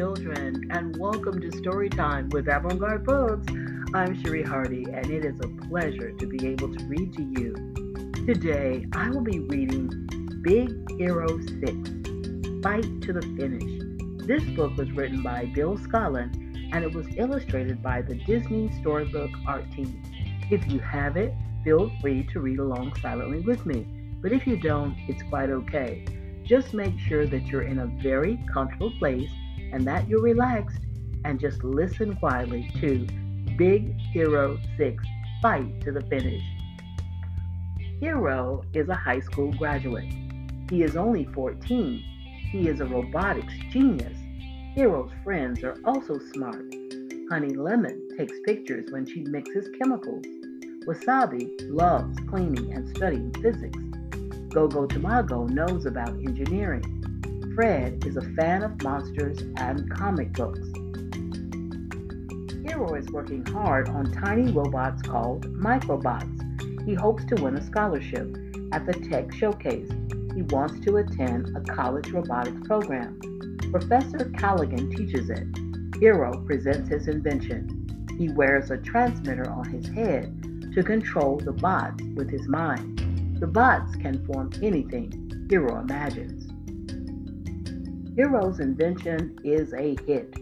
children, and welcome to Storytime with Avant-Garde Books. I'm Cherie Hardy, and it is a pleasure to be able to read to you. Today, I will be reading Big Hero 6 Fight to the Finish. This book was written by Bill Scollon, and it was illustrated by the Disney Storybook Art Team. If you have it, feel free to read along silently with me, but if you don't, it's quite okay. Just make sure that you're in a very comfortable place and that you're relaxed and just listen quietly to Big Hero 6 Fight to the Finish. Hiro is a high school graduate. He is only 14. He is a robotics genius. Hiro's friends are also smart. Honey Lemon takes pictures when she mixes chemicals. Wasabi loves cleaning and studying physics. Gogo Tomago knows about engineering. Fred is a fan of monsters and comic books. Hiro is working hard on tiny robots called microbots. He hopes to win a scholarship at the Tech Showcase. He wants to attend a college robotics program. Professor Callaghan teaches it. Hiro presents his invention. He wears a transmitter on his head to control the bots with his mind. The bots can form anything Hiro imagines. Hiro's invention is a hit.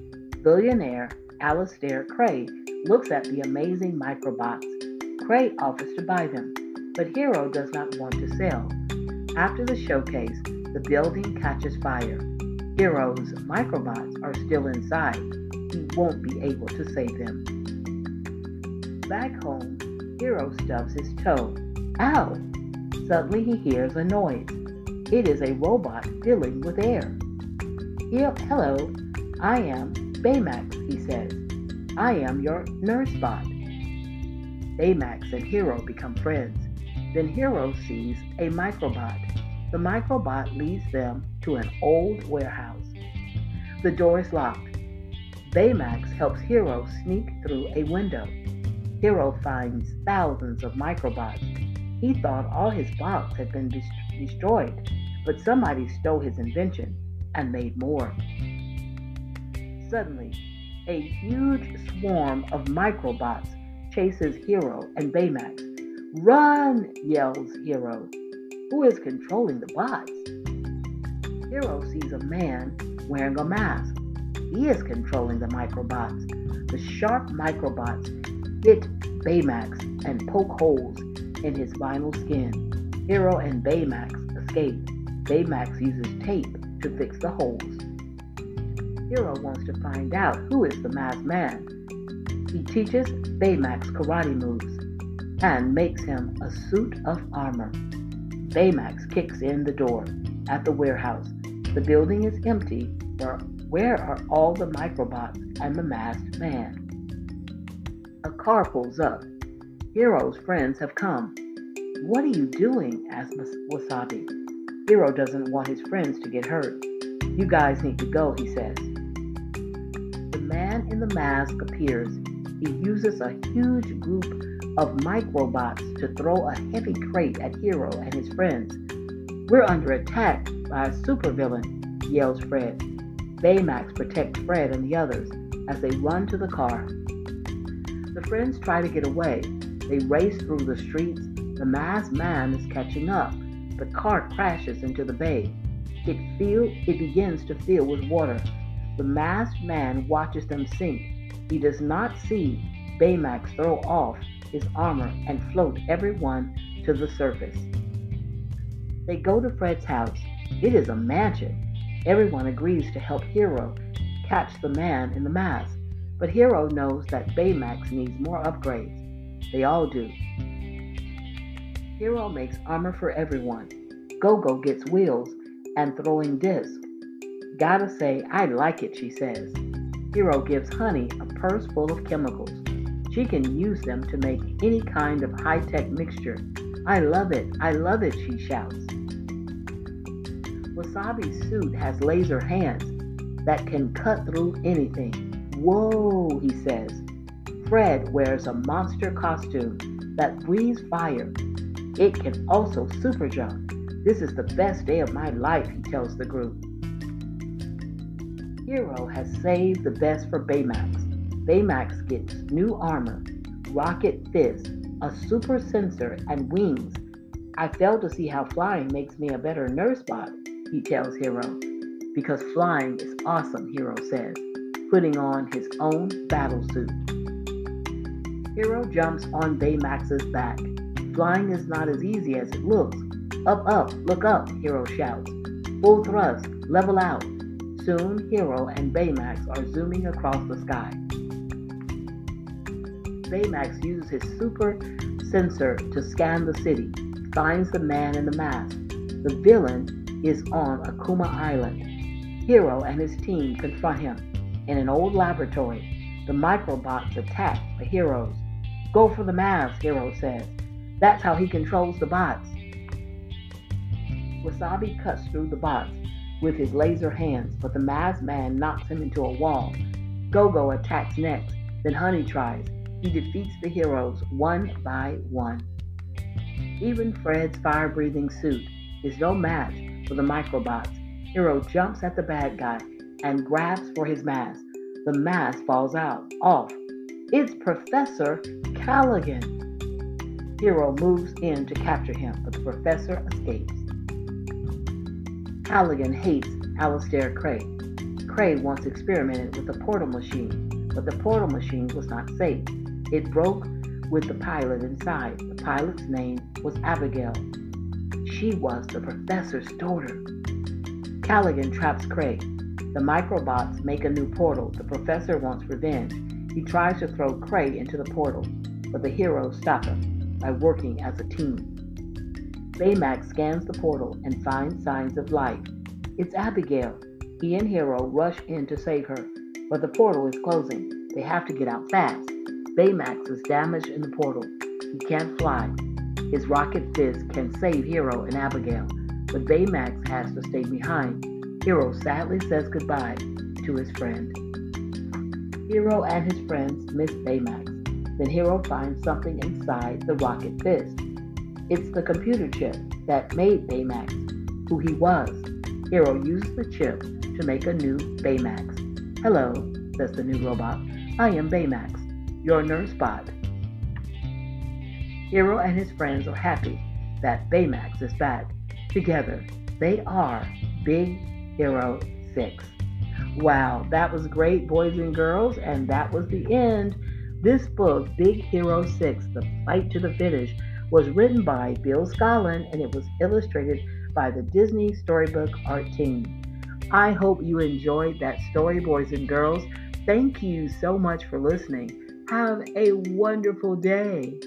Billionaire Alistair Krei looks at the amazing microbots. Krei offers to buy them, but Hiro does not want to sell. After the showcase, the building catches fire. Hiro's microbots are still inside. He won't be able to save them. Back home, Hiro stubs his toe. Ow! Suddenly he hears a noise. It is a robot filling with air. Hello, I am Baymax, he says. I am your nurse bot. Baymax and Hiro become friends. Then Hiro sees a microbot. The microbot leads them to an old warehouse. The door is locked. Baymax helps Hiro sneak through a window. Hiro finds thousands of microbots he thought all his bots had been destroyed, but somebody stole his invention and made more. Suddenly, a huge swarm of microbots chases Hiro and Baymax. Run! yells Hiro. Who is controlling the bots? Hiro sees a man wearing a mask. He is controlling the microbots. The sharp microbots hit Baymax and poke holes in his vinyl skin. Hiro and Baymax escape. Baymax uses tape to fix the holes. Hiro wants to find out who is the masked man. He teaches Baymax karate moves and makes him a suit of armor. Baymax kicks in the door at the warehouse. The building is empty. Where, where are all the microbots and the masked man? A car pulls up. Hiro's friends have come. What are you doing? asks Wasabi. Hiro doesn't want his friends to get hurt. You guys need to go, he says. The man in the mask appears. He uses a huge group of microbots to throw a heavy crate at Hiro and his friends. We're under attack by a supervillain, yells Fred. Baymax protects Fred and the others as they run to the car. The friends try to get away, they race through the streets. The masked man is catching up. The car crashes into the bay. It, feel, it begins to fill with water. The masked man watches them sink. He does not see Baymax throw off his armor and float everyone to the surface. They go to Fred's house. It is a mansion. Everyone agrees to help Hiro catch the man in the mask, but Hiro knows that Baymax needs more upgrades. They all do. Hiro makes armor for everyone. Gogo gets wheels and throwing discs. Gotta say, I like it, she says. Hiro gives Honey a purse full of chemicals. She can use them to make any kind of high tech mixture. I love it, I love it, she shouts. Wasabi's suit has laser hands that can cut through anything. Whoa, he says. Fred wears a monster costume that breathes fire. It can also super jump. This is the best day of my life, he tells the group. Hiro has saved the best for Baymax. Baymax gets new armor, rocket fist, a super sensor, and wings. I fail to see how flying makes me a better nurse bot, he tells Hiro. Because flying is awesome, Hiro says, putting on his own battle suit. Hiro jumps on Baymax's back. Flying is not as easy as it looks. Up, up, look up, Hiro shouts. Full thrust, level out. Soon, Hiro and Baymax are zooming across the sky. Baymax uses his super sensor to scan the city, finds the man in the mask. The villain is on Akuma Island. Hiro and his team confront him. In an old laboratory, the microbots attack the heroes. Go for the mask, Hiro says. That's how he controls the bots. Wasabi cuts through the bots with his laser hands, but the masked man knocks him into a wall. Go-Go attacks next, then Honey tries. He defeats the heroes one by one. Even Fred's fire-breathing suit is no match for the microbots. Hiro jumps at the bad guy and grabs for his mask. The mask falls out, off. It's Professor Callaghan. Hiro moves in to capture him, but the professor escapes. Callaghan hates Alistair Krei. Krei once experimented with the portal machine, but the portal machine was not safe. It broke with the pilot inside. The pilot's name was Abigail. She was the professor's daughter. Callaghan traps Krei. The microbots make a new portal. The professor wants revenge. He tries to throw Krei into the portal, but the heroes stop him by working as a team. Baymax scans the portal and finds signs of life. It's Abigail. He and Hiro rush in to save her, but the portal is closing. They have to get out fast. Baymax is damaged in the portal. He can't fly. His rocket fist can save Hiro and Abigail, but Baymax has to stay behind. Hiro sadly says goodbye to his friend. Hiro and his friends miss Baymax. Then Hiro finds something inside the rocket fist. It's the computer chip that made Baymax who he was. Hiro uses the chip to make a new Baymax. Hello, says the new robot. I am Baymax, your nurse bot. Hiro and his friends are happy that Baymax is back. Together, they are Big Hero 6. Wow, that was great, boys and girls, and that was the end. This book, Big Hero 6, The Fight to the Finish, was written by Bill Scotland and it was illustrated by the Disney Storybook Art Team. I hope you enjoyed that story, boys and girls. Thank you so much for listening. Have a wonderful day.